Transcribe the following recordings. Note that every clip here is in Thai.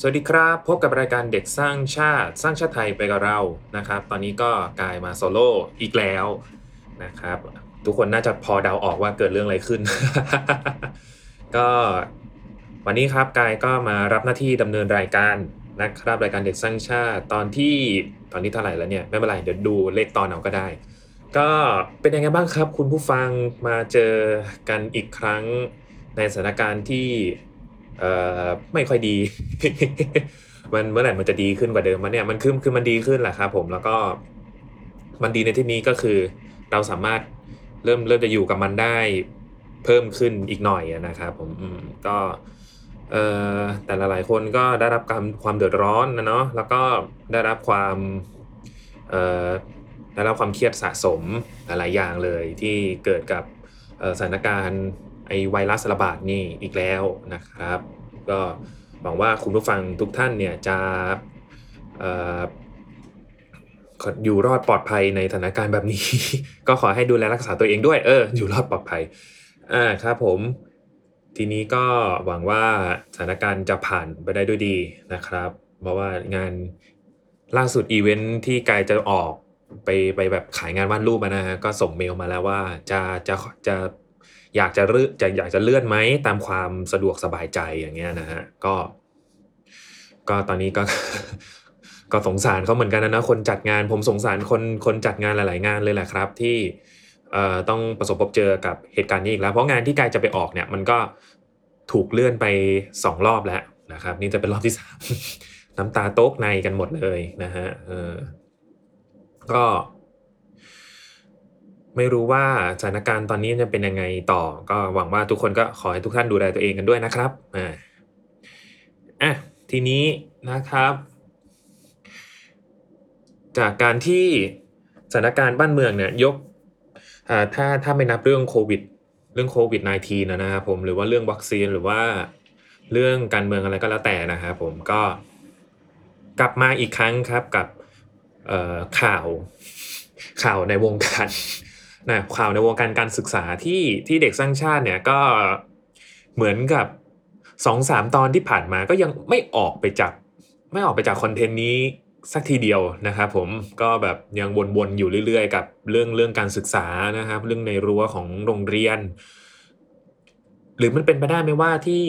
สวัสดีครับ พบกับรายการเด็กสร้างชาติสร้างชาติไทยไปกับเรานะครับ ตอนนี้ก็กลายมาโซโล่อีกแล้วนะครับ ทุกคนน่าจะพอเดาออกว่าเกิดเรื่องอะไรขึ้น ก็วันนี้ครับกายก็มารับหน้าที่ดำเนินรายการนะครับ รายการเด็กสร้างชาติตอนที่ตอนนี้เท่าไหร่แล้วเนี่ยไม่เป็นไรเดี๋ยวดูเลขตอนเอาก็ได้ ก็เป็นยังไงบ้างครับ คุณผู้ฟังมาเจอกันอีกครั้งในสถานการณ์ที่ ไม่ค่อยดี มันเมื่อไหร่มันจะดีขึ้นกว่าเดิมมันเนี่ยมันคือคือมันดีขึ้นแหละครับผมแล้วก็มันดีในที่นี้ก็คือเราสามารถเริ่มเริ่มจะอยู่กับมันได้เพิ่มขึ้นอีกหน่อยนะครับผมก็เอ่อแต่ละหลายคนก็ได้รับความความเดือดร้อนนะเนาะแล้วก็ได้รับความเอ่อได้รับความเครียดสะสมหลายๆอย่างเลยที่เกิดกับสถานการณ์ ไอไวรัสระบาดนี่อีกแล้วนะครับ ก็หวังว่าคุณผู้ฟังทุกท่านเนี่ยจะอยู่รอดปลอดภัยในสถานการณ์แบบนี้ ก็ขอให้ดูแลรักษาตัวเองด้วยเอออยู่รอดปลอดภัยอ่าครับผมทีนี้ก็หวังว่าสถานการณ์จะผ่านไปได้ด้วยดีนะครับ เพราะว่างานล่าสุดอีเวนท์ที่กายจะออกไปไปแบบขายงานวาดรูปมานะฮะก็ส่งเมลมาแล้วว่าจะจะจะ อยากจะเลื่อนจะอยากจะเลื่อนไหมตามความสะดวกสบายใจอย่างเงี้ยนะฮะก็ ก็ตอนนี้ก็ ก็สงสารเขาเหมือนกันนะนะคนจัดงานผมสงสารคนคนจัดงานหลาย ๆ งานเลยแหละครับ ที่เอ่อต้องประสบพบเจอกับเหตุการณ์นี้อีกแล้ว เพราะงานที่กายจะไปออกเนี่ย มันก็ถูกเลื่อนไปสองรอบแล้วนะครับ นี่จะเป็นรอบที่สามน้ำตาโต๊กในกันหมดเลยนะฮะเออก็ ไม่รู้ว่าสถานการณ์ตอนนี้จะเป็นยังไงต่อ ก็หวังว่าทุกคนก็ขอให้ทุกท่านดูแลตัวเองกันด้วยนะครับอ่าอะทีนี้นะครับ จากการที่สถานการณ์บ้านเมืองเนี่ยยกอ่าถ้าถ้าไม่นับเรื่องโควิด เรื่องโควิด -19 นะนะครับผมหรือว่าเรื่องวัคซีนหรือว่าเรื่องการเมืองอะไรก็แล้วแต่นะครับผมก็กลับมาอีกครั้งครับกับข่าวข่าวในวงการ นะข่าวในวงการการศึกษาที่ที่เด็กสร้างชาติเนี่ยก็เหมือนกับสองสามตอนที่ผ่านมาก็ยังไม่ออกไปจากไม่ออกไปจากคอนเทนต์นี้สักทีเดียวนะครับผมก็แบบยังวนๆอยู่เรื่อยๆ กับเรื่องเรื่องการศึกษานะครับ เรื่องในรั้วของโรงเรียน หรือมันเป็นไปได้ไหมว่าที่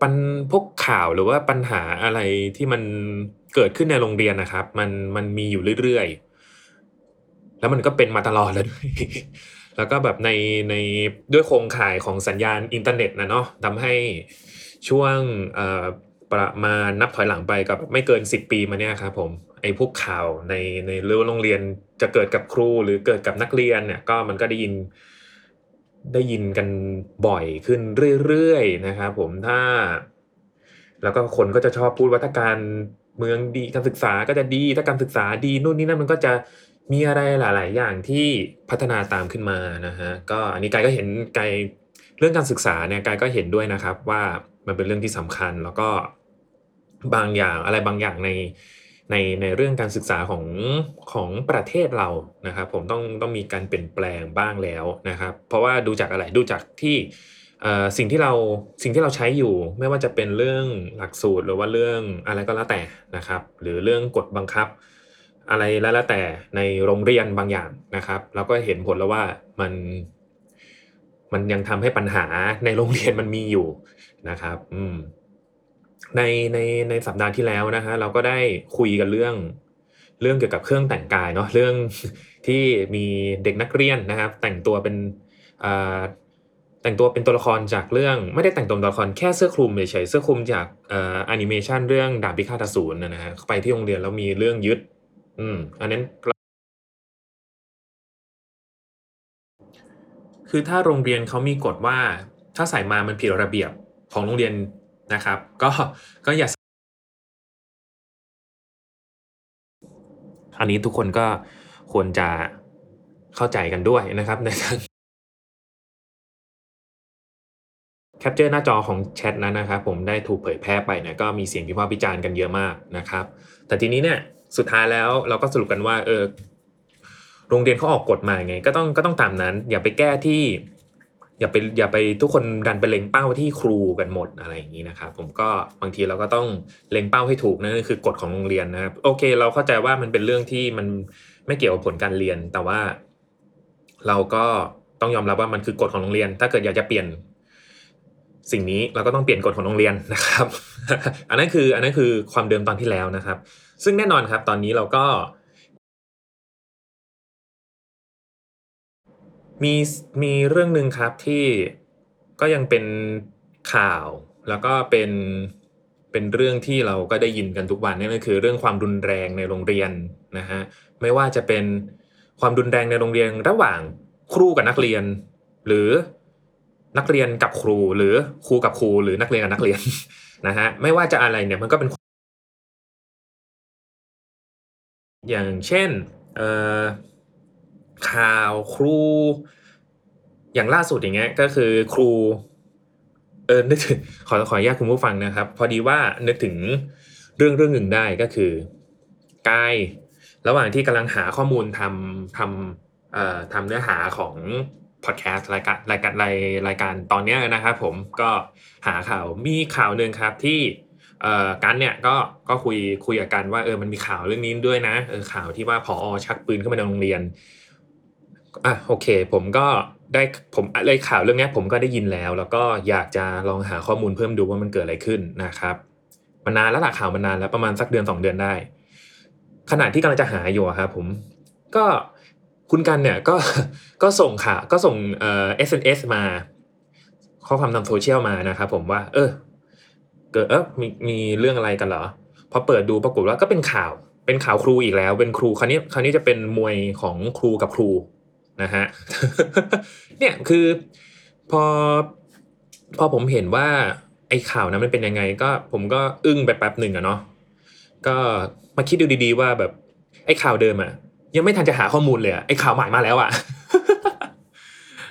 ปัญพวกข่าวหรือว่าปัญหาอะไรที่มันเกิดขึ้นในโรงเรียนนะครับ มันมันมีอยู่เรื่อยๆ แล้วมันก็เป็นมาตลอดแล้วด้วยแล้วก็แบบในในด้วยโครงข่ายของสัญญาณอินเทอร์เน็ตนะเนาะทำให้ช่วงประมาณนับถอยหลังไปกับไม่เกิน 10 ปีมาเนี่ยครับผมไอ้พวกข่าวในในเรื่องโรงเรียนจะเกิดกับครูหรือเกิดกับนักเรียนเนี่ยก็มันก็ได้ยินได้ยินกันบ่อยขึ้นเรื่อยๆนะครับผมถ้า แล้วก็คนก็จะชอบพูดว่าถ้าการเมืองดีการศึกษาก็จะดีถ้าการศึกษาดีนู่นนี่นั่นมันก็จะ มีอะไรหลาย ๆ อย่างที่พัฒนาตามขึ้นมานะฮะก็อันนี้กายก็เห็นกายเรื่องการศึกษาเนี่ยกายก็เห็นด้วยนะครับว่ามันเป็นเรื่องที่สำคัญแล้วก็บางอย่างอะไรบางอย่างในในในเรื่องการศึกษาของของประเทศเรานะครับ ผมต้องต้องมีการเปลี่ยนแปลงบ้างแล้วนะครับ เพราะว่าดูจากอะไรดูจากที่สิ่งที่เราสิ่งที่เราใช้อยู่ไม่ว่าจะเป็นเรื่องหลักสูตรหรือว่าเรื่องอะไรก็แล้วแต่นะครับ หรือเรื่องกฎบังคับ อะไรแล้วแต่ในโรงเรียนบางอย่างนะครับ เราก็เห็นผลแล้วว่ามันมันยังทำให้ปัญหาในโรงเรียนมันมีอยู่นะครับ อืม ในในในสัปดาห์ที่แล้วนะฮะเราก็ได้คุยกันเรื่อง เรื่องเกี่ยวกับเครื่องแต่งกายเนาะเรื่องที่มีเด็กนักเรียนนะครับ แต่งตัวเป็นอ่าแต่งตัวเป็นตัวละครจากเรื่องไม่ได้แต่งตัวตัวละครแค่เสื้อคลุมเฉยเสื้อคลุมจากอ่อแอนิเมชันเรื่องดาบพิฆาตอสูรนนะฮะไปที่โรงเรียนแล้วมีเรื่องยึด อืม อันนั้น คือถ้าโรงเรียนเขามีกฎว่า ถ้าใส่มามันผิดระเบียบของโรงเรียนนะครับ ก็ก็อย่า อันนี้ทุกคนก็ควรจะเข้าใจกันด้วยนะครับในการแคปเจอร์หน้าจอของแชทนั้นนะครับผมได้ถูกเผยแพร่ไปเนี่ยก็มีเสียงวิพากษ์วิจารณ์กันเยอะมากนะครับ แต่ทีนี้เนี่ย สุดท้ายแล้วเราก็สรุปกันว่าเออโรงเรียนเขาออกกฎมาไง ก็ต้องก็ต้องตามนั้น อย่าไปแก้ที่ อย่าไปอย่าไปทุกคนดันไปเล็งเป้าที่ครูกันหมดอะไรอย่างนี้นะครับผมก็บางทีเราก็ต้องเล็งเป้าให้ถูกนั่นคือกฎของโรงเรียนนะครับ โอเค เราเข้าใจว่ามันเป็นเรื่องที่มันไม่เกี่ยวกับผลการเรียน แต่ว่า เราก็ต้องยอมรับว่ามันคือกฎของโรงเรียน ถ้าเกิดอยากจะเปลี่ยนสิ่งนี้เราก็ต้องเปลี่ยนกฎของโรงเรียนนะครับ อันนั้นคืออันนั้นคือความเดิมตอนที่แล้วนะครับ ซึ่งแน่นอนครับตอนนี้เราก็มีมีเรื่องหนึ่งครับที่ก็ยังเป็นข่าว แล้วก็เป็นเป็นเรื่องที่เราก็ได้ยินกันทุกวันนั่นก็คือเรื่องความรุนแรงในโรงเรียนนะฮะไม่ว่าจะเป็นความรุนแรงในโรงเรียนระหว่างครูกับนักเรียน หรือนักเรียนกับครูหรือครูกับครูหรือนักเรียนกับนักเรียนนะฮะไม่ว่าจะอะไรเนี่ยมันก็เป็น อย่างเช่นข่าวครู อย่างล่าสุดอย่างเงี้ยก็คือครูเออนึกถึงขอขออนุญาตคุณผู้ฟังนะครับ พอดีว่านึกถึงเรื่องเรื่องหนึ่งได้ก็คือกายระหว่างที่กำลังหาข้อมูลทำทำเอ่อทำเนื้อหาของพอดแคสต์รายการรายการรายรายการตอนนี้นะครับผมก็หาข่าวมีข่าวหนึ่งครับที่ เอ่อกันเนี่ยก็ก็คุยคุยกับกันว่าเออมันมีข่าวเรื่องนี้ด้วยนะเออข่าวที่ว่าพอชักปืนเข้ามาในโรงเรียนอะโอเค ผมก็ได้ผมเลยข่าวเรื่องนี้ผมก็ได้ยินแล้ว แล้วก็อยากจะลองหาข้อมูลเพิ่มดูว่ามันเกิดอะไรขึ้นนะครับมันนานแล้วล่ะข่าวมันนานแล้วประมาณสักเดือนสองเดือนได้ ขณะที่กำลังจะหาอยู่ครับผมก็คุณกันเนี่ยก็ก็ส่งข่าวก็ส่งเอ่อ SNS มา ข้อความทางโซเชียลมานะครับผมว่า เออ เกิดเออมีมีเรื่องอะไรกันเหรอพอเปิดดูปรากฏว่าก็เป็นข่าว เป็นข่าวครูอีกแล้ว เป็นครูคราวนี้คราวนี้จะเป็นมวยของครูกับครูนะฮะเนี่ยคือพอพอผมเห็นว่าไอ้ข่าวนั้นมันเป็นยังไง ก็ผมก็อึ้งไปแป๊บหนึ่งอะเนาะก็มาคิดดูดีๆว่าแบบไอ้ข่าวเดิมอะยังไม่ทันจะหาข้อมูลเลยอะไอ้ข่าวใหม่มาแล้วอะ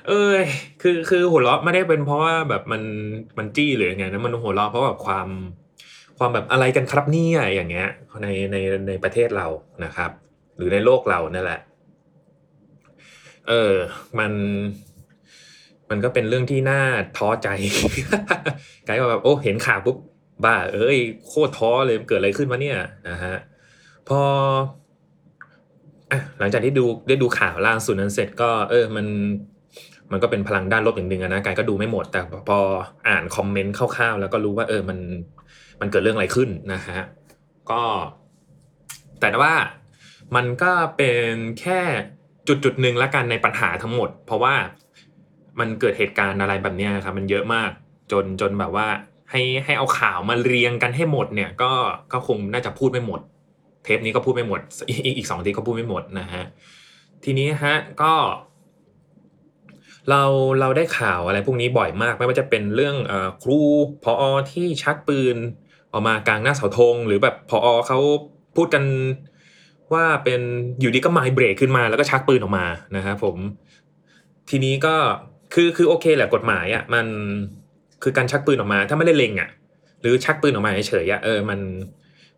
เอ้ยคือคือหัวเราะไม่ได้เป็นเพราะว่าแบบมันมันจี้หรือไงนะมันหัวเราะเพราะแบบความความแบบอะไรกันครับเนี่ยอย่างเงี้ยในในในประเทศเรานะครับ หรือในโลกเรานั่นแหละ เออ มันมันก็เป็นเรื่องที่น่าท้อใจกลายว่าแบบโอ้เห็นข่าวปุ๊บบ้า เอ้ยโคตรท้อเลยเกิดอะไรขึ้นวะเนี่ยนะฮะพออะหลังจากที่ดูได้ดูข่าวล่าสุดนั้นเสร็จก็ เออ มัน มันก็เป็นพลังด้านลบอย่างหนึ่งนะกายก็ดูไม่หมด แต่พออ่านคอมเมนต์คร่าวๆแล้วก็รู้ว่าเออมันมันเกิดเรื่องอะไรขึ้นนะฮะก็ แต่ว่ามันก็เป็นแค่จุดจุดหนึ่งละกันในปัญหาทั้งหมด เพราะว่ามันเกิดเหตุการณ์อะไรแบบนี้ครับมันเยอะมากจนจนแบบว่าให้ให้เอาข่าวมาเรียงกันให้หมดเนี่ย ก็ก็คงน่าจะพูดไม่หมด เทปนี้ก็พูดไม่หมด อีกอีกสองทีก็พูดไม่หมดนะฮะทีนี้ฮะก็ เราเราได้ข่าวอะไรพวกนี้บ่อยมาก ไม่ว่าจะเป็นเรื่องอครูพออที่ชักปืนออกมากลางหน้าเสาธง หรือแบบพออเขาพูดกันว่าเป็นอยู่ดีก็ไมเบรกขึ้นมาแล้วก็ชักปืนออกมานะครับผม ทีนี้ก็คือคือโอเคแหละกฎหมายอะมันคือการชักปืนออกมา ถ้าไม่ได้เล็งอะ หรือชักปืนออกมาเฉยๆอะเออมัน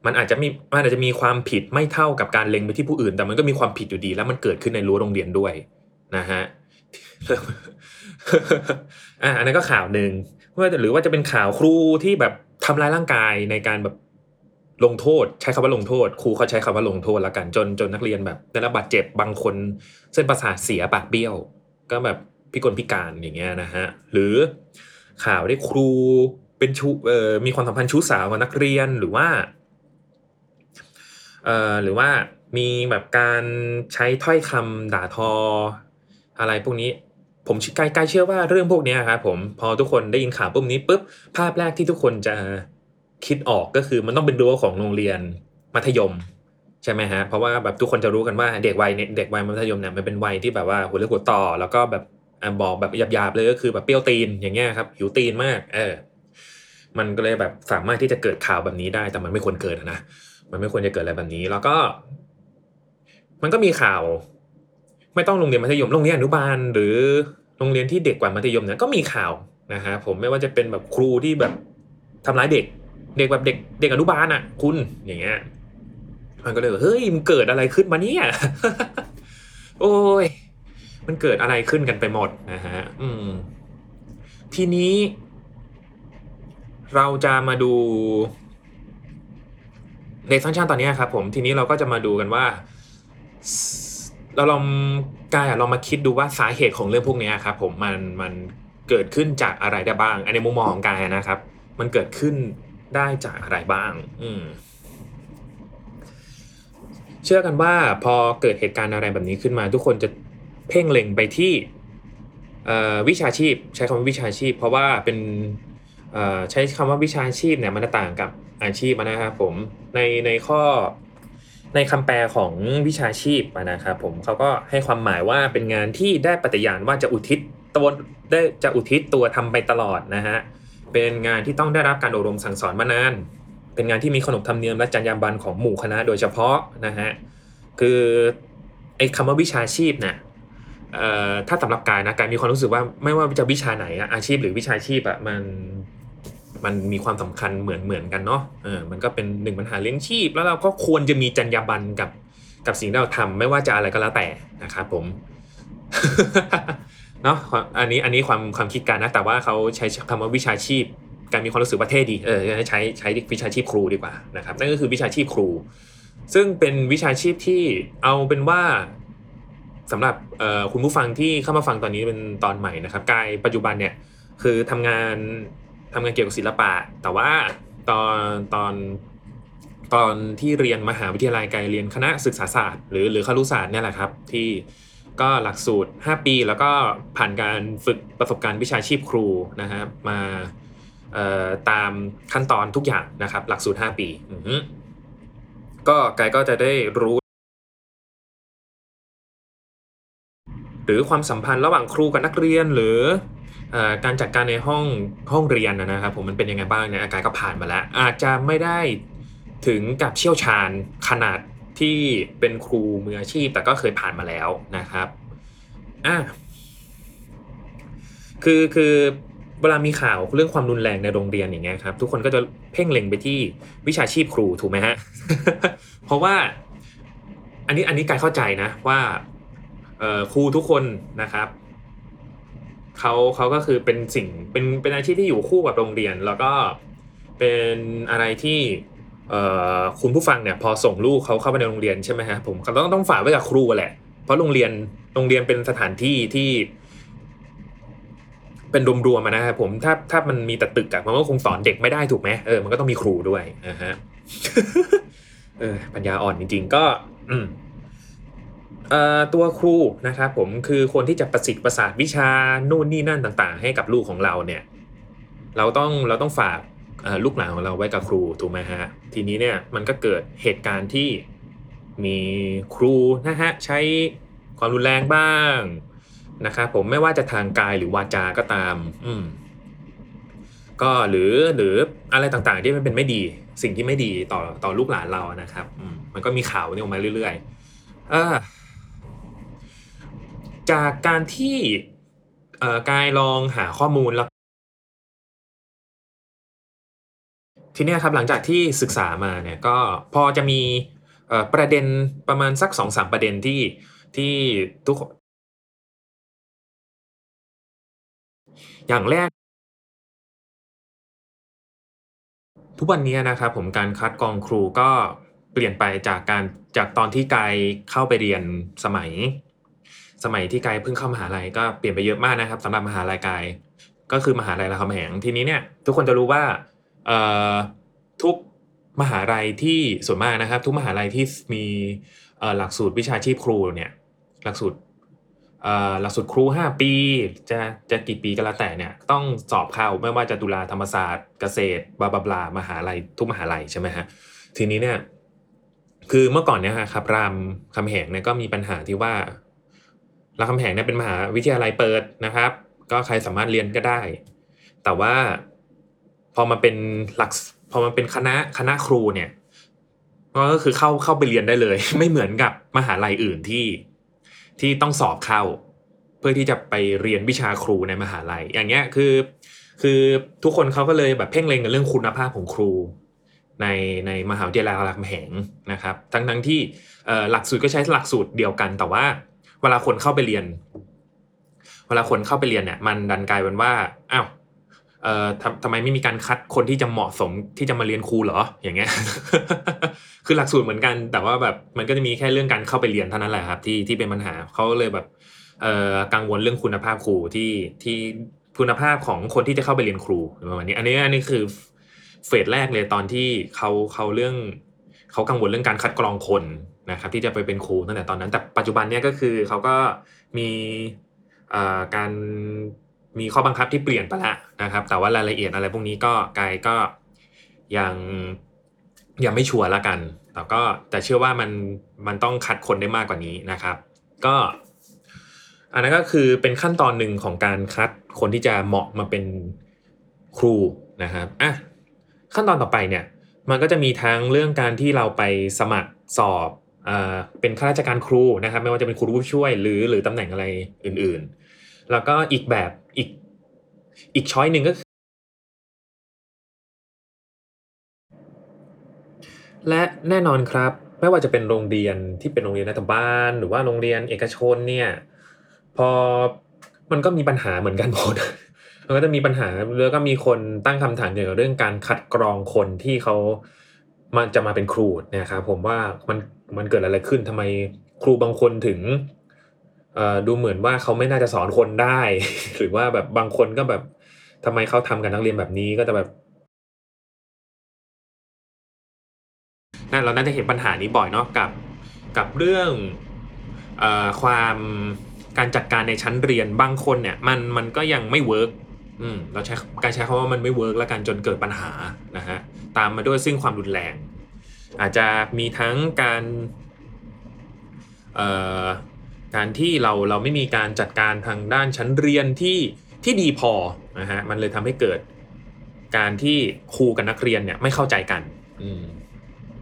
มันอาจจะมีมันอาจจะมีความผิดไม่เท่ากับการเล็งไปที่ผู้อื่น แต่มันก็มีความผิดอยู่ดี แล้วมันเกิดขึ้นในรั้วโรงเรียนด้วยนะฮะ อ่าอันนั้นก็ข่าวหนึ่งว่าหรือว่าจะเป็นข่าวครูที่แบบทำร้ายร่างกายในการแบบลงโทษ ใช้คำว่าลงโทษ ครูเขาใช้คำว่าลงโทษล้วกันจนจนนักเรียนแบบได้รับบาดเจ็บบางคน เส้นประสาทเสียปากเบี้ยว ก็แบบพิกลพิการอย่างเงี้ยนะฮะหรือข่าวได้ครูเป็นชูเอ่อมีความสัมพันธ์ชู้สาวกับนักเรียนหรือว่าเอ่อหรือว่ามีแบบการใช้ถ้อยคำด่าทอ อะไรพวกนี้ผมใกล้ๆเชื่อว่าเรื่องพวกนี้ครับผมพอทุกคนได้ยินข่าวปุ๊บนี้ปุ๊บภาพแรกที่ทุกคนจะคิดออกก็คือมันต้องเป็นรั้วของโรงเรียนมัธยมใช่ไหมฮะเพราะว่าแบบทุกคนจะรู้กันว่าเด็กวัยเด็กวัยมัธยมเนี่ยมันเป็นวัยที่แบบว่าหัวเรื่องหัวต่อ แล้วก็แบบบอกแบบหยาบๆเลยก็คือแบบเปรี้ยวตีนอย่างเงี้ยครับหิวตีนมาก เออ มันก็เลยแบบสามารถที่จะเกิดข่าวแบบนี้ได้ แต่มันไม่ควรเกิดนะมันไม่ควรจะเกิดอะไรแบบนี้ แล้วก็ มันก็มีข่าว ไม่ต้องโรงเรียนมัธยมโรงเรียนอนุบาล หรือโรงเรียนที่เด็กกว่ามัธยมเนี่ยก็มีข่าวนะฮะผมไม่ว่าจะเป็นแบบครูที่แบบทำร้ายเด็ก เด็กแบบเด็กเด็กอนุบาลอะ คุณอย่างเงี้ยมันก็เลยเฮ้ยมันเกิดอะไรขึ้นมาเนี่ยโอ้ยมันเกิดอะไรขึ้นกันไปหมดนะฮะอืม ทีนี้ เราจะมาดูในฟังก์ชันตอนนี้ครับผมทีนี้เราก็จะมาดูกันว่า เราลองกายอะลองมาคิดดูว่าสาเหตุของเรื่องพวกนี้ครับผมมันมันเกิดขึ้นจากอะไรได้บ้าง อันในมุมมองของกายนะครับ มันเกิดขึ้นได้จากอะไรบ้าง อืมเชื่อกันว่าพอเกิดเหตุการณ์อะไรแบบนี้ขึ้นมา ทุกคนจะเพ่งเล็งไปที่วิชาชีพ ใช้คำว่าวิชาชีพ เพราะว่าเป็นใช้คำว่าวิชาชีพเนี่ยมันต่างกับอาชีพนะครับผมในในข้อ ในคำแปลของวิชาชีพนะครับผมเขาก็ให้ความหมายว่าเป็นงานที่ได้ปฏิญาณว่าจะอุทิศตัวได้จะอุทิศตัวทำไปตลอดนะฮะเป็นงานที่ต้องได้รับการอบรมสั่งสอนมานาน เป็นงานที่มีขนบธรรมเนียมและจรรยาบรรณของหมู่คณะโดยเฉพาะนะฮะคือไอ้คำว่าวิชาชีพเนี่ยถ้าสำหรับกายนะกายมีความรู้สึกว่าไม่ว่าจะวิชาไหนอาชีพหรือวิชาชีพอะมัน มันมีความสำคัญเหมือนเหมือนกันเนาะเออมันก็เป็นหนึ่งปัญหาเลี้ยงชีพ แล้วเราก็ควรจะมีจรรยาบรรณกับกับสิ่งที่เราทำไม่ว่าจะอะไรก็แล้วแต่นะครับผมเนาะอันนี้อันนี้ความความคิดการนะ แต่ว่าเขาใช้คำว่าวิชาชีพ การมีความรู้สึกว่าเท่ดีเออใช้ใช้วิชาชีพครูดีกว่านะครับนั่นก็คือวิชาชีพครู ซึ่งเป็นวิชาชีพที่เอาเป็นว่าสำหรับคุณผู้ฟังที่เข้ามาฟังตอนนี้เป็นตอนใหม่นะครับกายปัจจุบันเนี่ยคือทำงาน ทำงานเกี่ยวกับศิลปะ แต่ว่าตอนตอนตอนที่เรียนมหาวิทยาลัยไกายเรียนคณะศึกษาศาสตร์ หรือหรือครุศาสตร์เนี่ยแหละครับ ที่ก็หลักสูตร 5 ปี แล้วก็ผ่านการฝึกประสบการณ์วิชาชีพครูนะครับมาตามขั้นตอนทุกอย่างนะครับ หลักสูตร 5 ปีก็ไกายก็จะได้รู้ หรือความสัมพันธ์ระหว่างครูกับนักเรียนหรือ การจัดการในห้องห้องเรียนนะครับผมมันเป็นยังไงบ้างเนี่ยอาการก็ผ่านมาแล้ว อาจจะไม่ได้ถึงกับเชี่ยวชาญขนาดที่เป็นครูมืออาชีพ แต่ก็เคยผ่านมาแล้วนะครับอะคือคือเวลามีข่าวเรื่องความรุนแรงในโรงเรียนอย่างเงี้ยครับ ทุกคนก็จะเพ่งเล็งไปที่วิชาชีพครูถูกไหมฮะ เพราะว่าอันนี้อันนี้การเข้าใจนะว่าครูทุกคนนะครับ เขาเขาก็คือเป็นสิ่งเป็นเป็นอาชีพที่อยู่คู่กับโรงเรียน แล้วก็เป็นอะไรที่คุณผู้ฟังเนี่ยพอส่งลูกเขาเข้าไปในโรงเรียนใช่ไหมฮะผมเขาต้องต้องฝากไว้กับครูแหละ เพราะโรงเรียนโรงเรียนเป็นสถานที่ที่ เป็นรวมๆมานะครับผมถ้าถ้ามันมีแต่ตึกอะมันก็คงสอนเด็กไม่ได้ถูกไหมเออมันก็ต้องมีครูด้วยนะฮะเออปัญญาอ่อนจริง ๆ ก็ อืม ตัวครูนะครับผมคือคนที่จะประสิทธิ์ประสาทวิชานู่นนี่นั่นต่างๆ ให้กับลูกของเราเนี่ย เราต้องเราต้องฝากลูกหลานของเราไว้กับครูถูกไหมฮะทีนี้เนี่ยมันก็เกิดเหตุการณ์ที่มีครูนะฮะใช้ความรุนแรงบ้างนะครับผมไม่ว่าจะทางกายหรือวาจาก็ตาม อืมก็หรือหรืออะไรต่างๆที่มันเป็นไม่ดีสิ่งที่ไม่ดีต่อต่อลูกหลานเรานะครับอืมมันก็มีข่าวนี่ออกมาเรื่อยๆ อ่า จากการที่กายลองหาข้อมูลแล้วทีนี้ครับหลังจากที่ศึกษามาเนี่ยก็พอจะมีประเด็นประมาณสักสองสามประเด็นที่ที่ทุก อย่างแรก ทุกวันนี้นะครับผมการคัดกรองครูก็เปลี่ยนไปจากการจากตอนที่กายเข้าไปเรียนสมัย สมัยที่กายเพิ่งเข้ามหาลัยก็เปลี่ยนไปเยอะมากนะครับสำหรับมหาลัยกาย ก็คือมหาลัยรามคำแหงทีนี้เนี่ยทุกคนจะรู้ว่าทุกมหาลัยที่ส่วนมากนะครับ ทุกมหาลัยที่มีหลักสูตรวิชาชีพครูเนี่ยหลักสูตรหลักสูตรครู 5 ปี จะจะกี่ปีก็แล้วแต่เนี่ยต้องสอบเข้าไม่ว่าจะตุลาธรรมศาสตร์เกษตรบาบาบลามหาลัยทุกมหาลัยใช่ไหมฮะทีนี้เนี่ยคือเมื่อก่อนเนี่ยครับรามคำแหงเนี่ยก็มีปัญหาที่ว่า รามคำแหงเนี่ยเป็นมหาวิทยาลัยเปิดนะครับ ก็ใครสามารถเรียนก็ได้ แต่ว่าพอมาเป็นหลักพอมาเป็นคณะคณะครูเนี่ย ก็คือเข้าเข้าไปเรียนได้เลย ไม่เหมือนกับมหาลัยอื่นที่ที่ต้องสอบเข้า เพื่อที่จะไปเรียนวิชาครูในมหาลัย อย่างเงี้ยคือ คือทุกคนเขาก็เลยแบบเพ่งเล็งกับเรื่องคุณภาพของครู ในในมหาวิทยาลัยรามคำแหงนะครับ ทั้งทั้งที่หลักสูตรก็ใช้หลักสูตรเดียวกันแต่ว่า เวลาคนเข้าไปเรียน เวลาคนเข้าไปเรียนเนี่ย มันดันกลายเป็นว่าอ้าวเอ่อทำทำไมไม่มีการคัดคนที่จะเหมาะสมที่จะมาเรียนครูเหรอ อย่างเงี้ย คือหลักสูตรเหมือนกัน แต่ว่าแบบมันก็จะมีแค่เรื่องการเข้าไปเรียนเท่านั้นแหละครับ ที่ที่เป็นปัญหาเขาเลยแบบเอ่อกังวลเรื่องคุณภาพครูที่ที่คุณภาพของคนที่จะเข้าไปเรียนครูประมาณนี้ อันนี้อันนี้คือเฟสแรกเลยตอนที่เขาเขาเรื่องเขากังวลเรื่องการคัดกรองคน นะครับที่จะไปเป็นครูตั้งแต่ตอนนั้น แต่ปัจจุบันเนี้ยก็คือเขาก็มีการมีข้อบังคับที่เปลี่ยนไปแล้วนะครับ แต่ว่ารายละเอียดอะไรพวกนี้ก็กายก็ยังยังไม่ชัวร์ละกัน แต่ก็แต่เชื่อว่ามันมันต้องคัดคนได้มากกว่านี้นะครับ ก็อันนั้นก็คือเป็นขั้นตอนหนึ่งของการคัดคนที่จะเหมาะมาเป็นครูนะครับอะขั้นตอนต่อไปเนี่ยมันก็จะมีทั้งเรื่องการที่เราไปสมัครสอบ เป็นข้าราชการครูนะครับไม่ว่าจะเป็นครูผู้ช่วย หรือหรือตำแหน่งอะไรอื่นๆ แล้วก็อีกแบบอีกอีกช้อยหนึ่งก็คือและแน่นอนครับ ไม่ว่าจะเป็นโรงเรียนที่เป็นโรงเรียนรัฐบาล หรือว่าโรงเรียนเอกชนเนี่ย พอมันก็มีปัญหาเหมือนกันหมดมันก็จะมีปัญหาแล้วก็มีคนตั้งคำถามเกี่ยวกับเรื่องการคัดกรองคนที่เขามันจะมาเป็นครูนะครับผมว่ามัน มันเกิดอะไรขึ้นทำไมครูบางคนถึงดูเหมือนว่าเขาไม่น่าจะสอนคนได้ หรือว่าแบบบางคนก็แบบทำไมเขาทำกับนักเรียนแบบนี้ก็จะแบบนั่นเราน่าจะเห็นปัญหานี้บ่อยเนาะกับกับเรื่องอความการจัดการในชั้นเรียนบางคนเนี่ยมันมันก็ยังไม่ work อืมเราใช้การใช้คำว่ามันไม่ work แล้วกันจนเกิดปัญหานะฮะตามมาด้วยซึ่งความรุนแรง อาจจะมีทั้งการเอ่อการที่เราเราไม่มีการจัดการทางด้านชั้นเรียนที่ที่ดีพอนะฮะมันเลยทำให้เกิดการที่ครูกับนักเรียนเนี่ยไม่เข้าใจกัน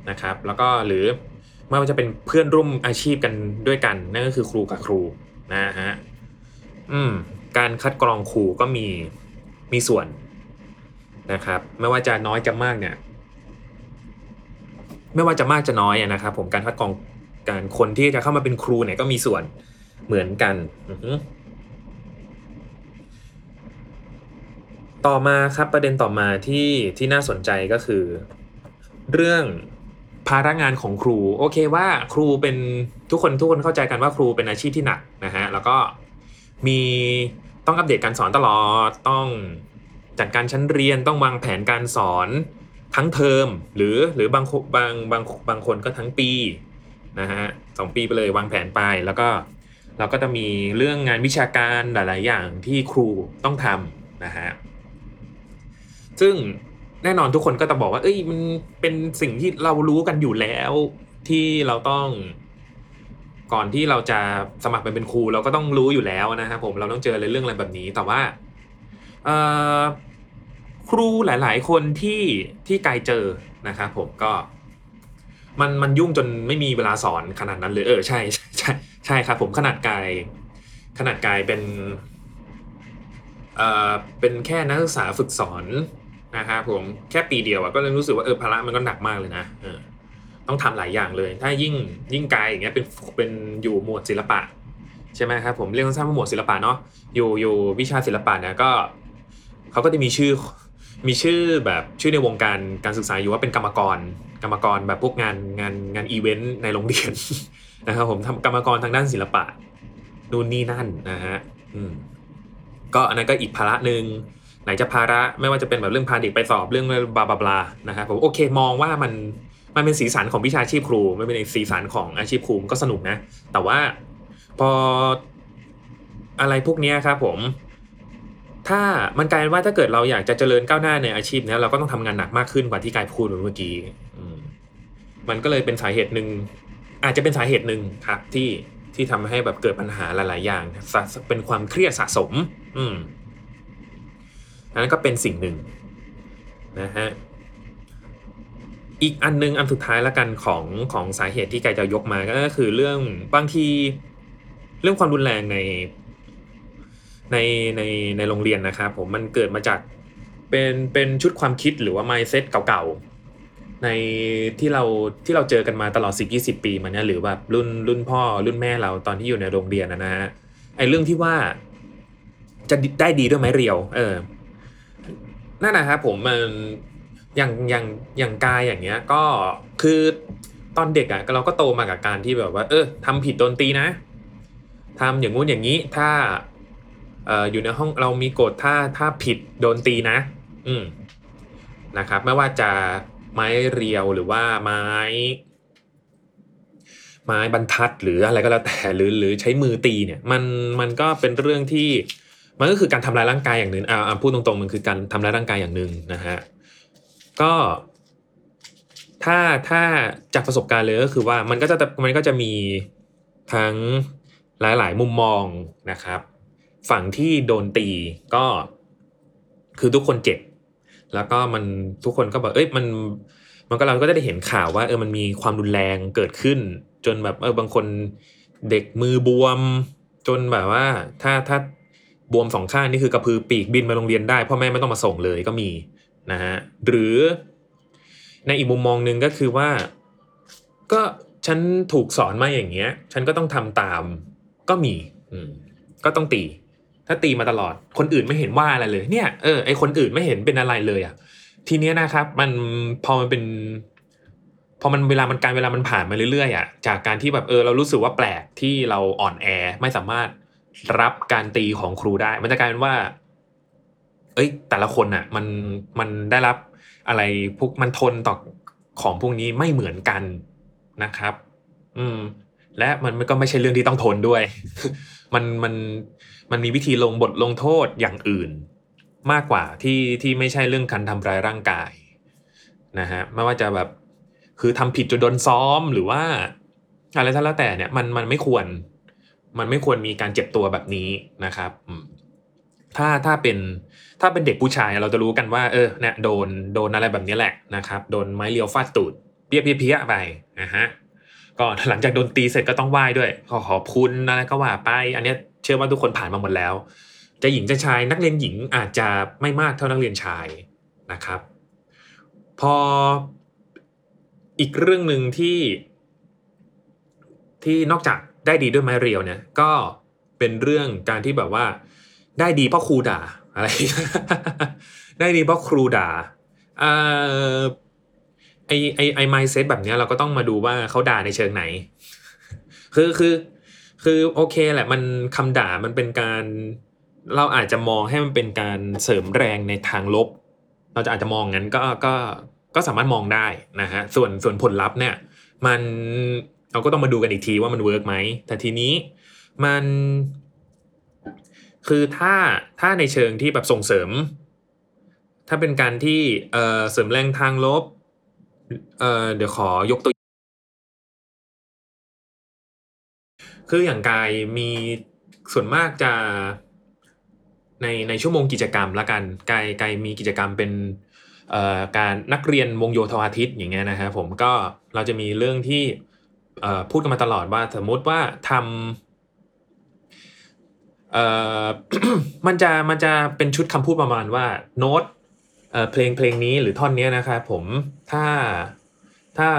นะครับ แล้วก็หรือไม่ว่าจะเป็นเพื่อนร่วมอาชีพกันด้วยกันนั่นก็คือครูกับครูนะฮะอืมการคัดกรองครูก็มีมีส่วนนะครับ ไม่ว่าจะน้อยจะมากเนี่ย ไม่ว่าจะมากจะน้อยนะครับผมการคัดกรองการคนที่จะเข้ามาเป็นครูเนี่ยก็มีส่วนเหมือนกันต่อมาครับประเด็นต่อมาที่ที่น่าสนใจก็คือ เรื่องภาระงานของครูโอเคว่าครูเป็นทุกคนทุกคนเข้าใจกันว่าครูเป็นอาชีพที่หนักนะฮะแล้วก็มีต้องอัปเดตการสอนตลอดต้องจัดการชั้นเรียนต้องวางแผนการสอน ทั้งเทอมหรือหรือบางบางบางบางคนก็ทั้งปีนะฮะสองปีไปเลยวางแผนไปแล้วก็เราก็จะมีเรื่องงานวิชาการหลาย ๆ อย่างที่ครูต้องทำนะฮะซึ่งแน่นอนทุกคนก็จะบอกว่า เอ้ยมันเป็นสิ่งที่เรารู้กันอยู่แล้วที่เราต้อง ก่อนที่เราจะสมัครเป็นครู เราก็ต้องรู้อยู่แล้วนะครับผมเราต้องเจอเรื่องอะไรแบบนี้แต่ว่า ครูหลาย ๆ คนที่ที่กายเจอนะครับผมก็ มันมันยุ่งจนไม่มีเวลาสอนขนาดนั้นเลยเออใช่ใช่ใช่ใช่ครับผมขนาดกาย ขนาดกายเป็นเอ่อเป็นแค่นักศึกษาฝึกสอนนะครับผมแค่ปีเดียวอะก็เลยรู้สึกว่าเออภาระมันก็หนักมากเลยนะเออต้องทำหลายอย่างเลย ถ้ายิ่งยิ่งกายอย่างเงี้ยเป็นเป็นอยู่หมวดศิลปะใช่ไหมครับผมเรียกสั้นว่าหมวดศิลปะเนาะอยู่อยู่วิชาศิลปะเนี่ยก็เขาก็จะมีชื่อ มีชื่อแบบชื่อในวงการการศึกษาอยู่ว่าเป็นกรรมกร กรรมกรแบบพวกงานงานงานอีเวนต์ในโรงเรียนนะครับผมทำกรรมกรทางด้านศิลปะนู่นนี่นั่นนะฮะอืมก็อันนั้นก็อีกภาระหนึ่งไหนจะภาระไม่ว่าจะเป็นแบบเรื่องพาเด็กไปสอบเรื่องบลาบลาบลานะครับผมโอเคมองว่ามันมันเป็นสีสันของวิชาชีพครูไม่เป็นสีสันของอาชีพครูก็สนุกนะ แต่ว่าพออะไรพวกนี้ครับผม ถ้ามันกลายเป็นว่าถ้าเกิดเราอยากจะเจริญก้าวหน้าในอาชีพนี้เราก็ต้องทำงานหนักมากขึ้นกว่าที่กายพูดเมื่อกี้มันก็เลยเป็นสาเหตุหนึ่งอาจจะเป็นสาเหตุหนึ่งครับที่ที่ทำให้แบบเกิดปัญหาหลาย ๆ อย่างเป็นความเครียดสะสม อืมนั้นก็เป็นสิ่งหนึ่งนะฮะอีกอันนึงอันสุดท้ายละกันของของสาเหตุที่ไกจะยกมาก็คือเรื่องบางทีเรื่องความรุนแรงใน ในในในโรงเรียนนะครับผมมันเกิดมาจากเป็นเป็นชุดความคิดหรือว่า mindset เก่าๆในที่เราที่เราเจอกันมาตลอด 10 20 ปีมาเนี้ยหรือแบบรุ่นรุ่นพ่อรุ่นแม่เราตอนที่อยู่ในโรงเรียนนะฮะไอเรื่องที่ว่าจะได้ดีด้วยไหมเรียว เออนั่นนะครับผมมันอย่างอย่างอย่างกายอย่างเงี้ย ก็คือตอนเด็กอะเราก็โตมากับการที่แบบว่า เออทำผิดโดนตีนะทำอย่างงู้นอย่างนี้ ถ้า เอ่ออยู่ในห้องเรามีกฎถ้าถ้าผิดโดนตีนะ อืมนะครับ ไม่ว่าจะไม้เรียวหรือว่าไม้ ไม้บรรทัดหรืออะไรก็แล้วแต่หรือหรือใช้มือตีเนี่ย มันมันก็เป็นเรื่องที่มันก็คือการทำลายร่างกายอย่างหนึ่งอ่าอ่าพูดตรงๆมันคือการทำลายร่างกายอย่างหนึ่งนะฮะก็ถ้าถ้าจากประสบการณ์เลยก็คือว่ามันก็จะมันก็จะมีทั้งหลาย ๆ มุมมองนะครับ ฝั่งที่โดนตีก็คือทุกคนเจ็บ แล้วก็มันทุกคนก็แบบเอ้ยมันมันก็เราก็ได้เห็นข่าวว่าเออมันมีความรุนแรงเกิดขึ้น จนแบบเออบางคนเด็กมือบวม จนแบบว่า ถ้าถ้าบวมสองข้างนี่คือกระพือปีกบินมาโรงเรียนได้พ่อแม่ไม่ต้องมาส่งเลยก็มีนะฮะหรือในอีกมุมมองหนึ่งก็คือว่า ก็ฉันถูกสอนมาอย่างเงี้ย ฉันก็ต้องทำตามก็มี อืมก็ต้องตี ถ้าตีมาตลอด คนอื่นไม่เห็นว่าอะไรเลย เนี่ยเออไอคนอื่นไม่เห็นเป็นอะไรเลยอะทีเนี้ยนะครับ มันพอมันเป็น พอมันเวลามันการเวลามันผ่านมาเรื่อยๆอะจากการที่แบบเออเรารู้สึกว่าแปลกที่เราอ่อนแอไม่สามารถรับการตีของครูได้ มันจะกลายเป็นว่า เอ้ย แต่ละคนอะ มันมันได้รับอะไรพวกมันทนต่อของพวกนี้ไม่เหมือนกันนะครับ อืม และมันก็ไม่ใช่เรื่องที่ต้องทนด้วย มันมัน มันมีวิธีลงบทลงโทษอย่างอื่น มากกว่าที่ที่ไม่ใช่เรื่องการทำร้ายร่างกายนะฮะไม่ว่าจะแบบคือทำผิดจนโดนซ้อมหรือว่า อะไรก็แล้วแต่เนี่ยมันมันไม่ควร มันไม่ควรมีการเจ็บตัวแบบนี้นะครับถ้าถ้าเป็นถ้าเป็นเด็กผู้ชายเราจะรู้กันว่าเออเนี่ยโดนโดนอะไรแบบนี้แหละนะครับโดนไม้เรียวฟาดตูดเปี้ยเปี้ยเปี้ยไปนะฮะก็หลังจากโดนตีเสร็จก็ต้องไหว้ด้วยขอขอบคุณอะไรก็ว่าไป อันนี้ เชื่อว่าทุกคนผ่านมาหมดแล้ว จะหญิงจะชายนักเรียนหญิงอาจจะไม่มากเท่านักเรียนชายนะครับ พออีกเรื่องหนึ่งที่ที่นอกจากได้ดีด้วยไม้เรียวเนี่ยก็เป็นเรื่องการที่แบบว่า ได้ดีเพราะครูด่าอะไร ได้ดีเพราะครูด่าเอ่อไอไอไอไมเซ็ตแบบเนี้ยเราก็ต้องมาดูว่าเขาด่าในเชิงไหน คือคือ คือโอเคแหละมันคำด่ามันเป็นการ เราอาจจะมองให้มันเป็นการเสริมแรงในทางลบ เราจะอาจจะมองงั้นก็ก็ก็สามารถมองได้นะฮะส่วนส่วนผลลัพธ์เนี่ย มันเราก็ต้องมาดูกันอีกทีว่ามัน work ไหมแต่ทีนี้มัน คือถ้าถ้าในเชิงที่แบบส่งเสริม ถ้าเป็นการที่เออเสริมแรงทางลบเออเดี๋ยวขอยกตัว คืออย่างกายมีส่วนมากจะในในชั่วโมงกิจกรรมละกันกายกายมีกิจกรรมเป็นการนักเรียนวงโยธวาทิตอย่างเงี้ยนะครับผมก็เราจะมีเรื่องที่พูดกันมาตลอดว่าสมมติว่าทำมันจะมันจะเป็นชุดคำพูดประมาณว่าโน้ตเพลงเพลงนี้หรือท่อนนี้นะครับผมถ้าถ้า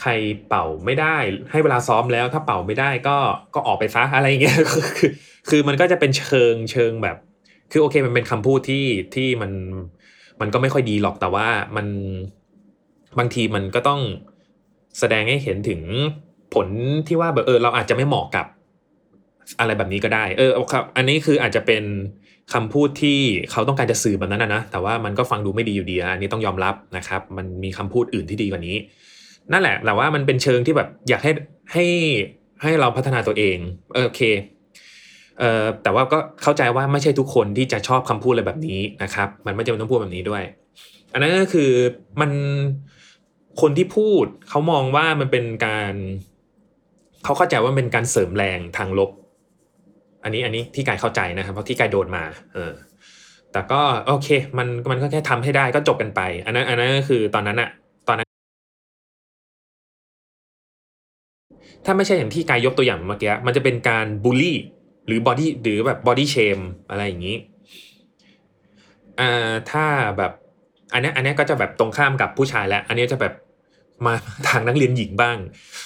ใครเป่าไม่ได้ ให้เวลาซ้อมแล้วถ้าเป่าไม่ได้ก็ก็ออกไปซะอะไรอย่างเงี้ยคือคือมันก็จะเป็นเชิงเชิงแบบ คือโอเคมันเป็นคำพูดที่ที่มันมันก็ไม่ค่อยดีหรอกแต่ว่ามันบางทีมันก็ต้องแสดงให้เห็นถึงผลที่ว่าแบบเออเราอาจจะไม่เหมาะกับอะไรแบบนี้ก็ได้ เออครับอันนี้คืออาจจะเป็นคำพูดที่เขาต้องการจะสื่อแบบนั้นนะนะแต่ว่ามันก็ฟังดูไม่ดีอยู่ดีอันนี้ต้องยอมรับนะครับ มันมีคำพูดอื่นที่ดีกว่านี้ นั่นแหละ แต่ว่ามันเป็นเชิงที่แบบอยากให้ให้ให้เราพัฒนาตัวเองเออโอเคเอ่อแต่ว่าก็เข้าใจว่าไม่ใช่ทุกคนที่จะชอบคำพูดอะไรแบบนี้นะครับ มันไม่จำเป็นต้องพูดแบบนี้ด้วย อันนั้นก็คือมันคนที่พูดเขามองว่ามันเป็นการเขาเข้าใจว่าเป็นการเสริมแรงทางลบ อันนี้อันนี้ที่กายเข้าใจนะครับ เพราะที่กายโดนมา เออ แต่ก็โอเค มันมันก็แค่ทำให้ได้ก็จบกันไป อันนั้นอันนั้นก็คือตอนนั้นอะ ถ้าไม่ใช่อย่างที่กายยกตัวอย่างเมื่อกี้มันจะเป็นการบูลลี่หรือ body หรือแบบ body shame อะไรอย่างนี้อ่าถ้าแบบอันนี้อันนี้ก็จะแบบตรงข้ามกับผู้ชายแล้ว อันนี้จะแบบมาทางนักเรียนหญิงบ้าง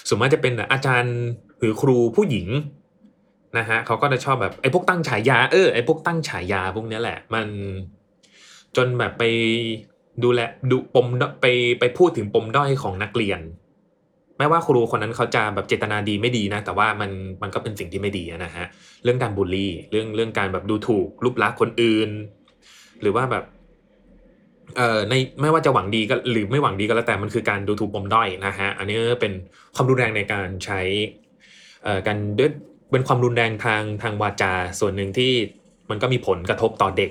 ส่วนมากจะเป็นอาจารย์หรือครูผู้หญิงนะฮะเขาก็จะชอบแบบไอ้พวกตั้งฉายาเออไอ้พวกตั้งฉายาพวกนี้แหละ มันจนแบบไปดูแลดูปมดไปไปพูดถึงปมด้อยของนักเรียน ไม่ว่าครูคนนั้นเขาจะแบบเจตนาดีไม่ดีนะ แต่ว่ามันมันก็เป็นสิ่งที่ไม่ดีนะฮะเรื่องการบูลลี่ เรื่องเรื่องการแบบดูถูกรูปลักษณ์คนอื่น หรือว่าแบบเอ่อในไม่ว่าจะหวังดีก็หรือไม่หวังดีก็แล้วแต่มันคือการดูถูกปมด้อยนะฮะอันนี้เป็นความรุนแรงในการใช้เอ่อการด้วยเป็นความรุนแรงทางทางวาจาส่วนหนึ่งที่มันก็มีผลกระทบต่อเด็ก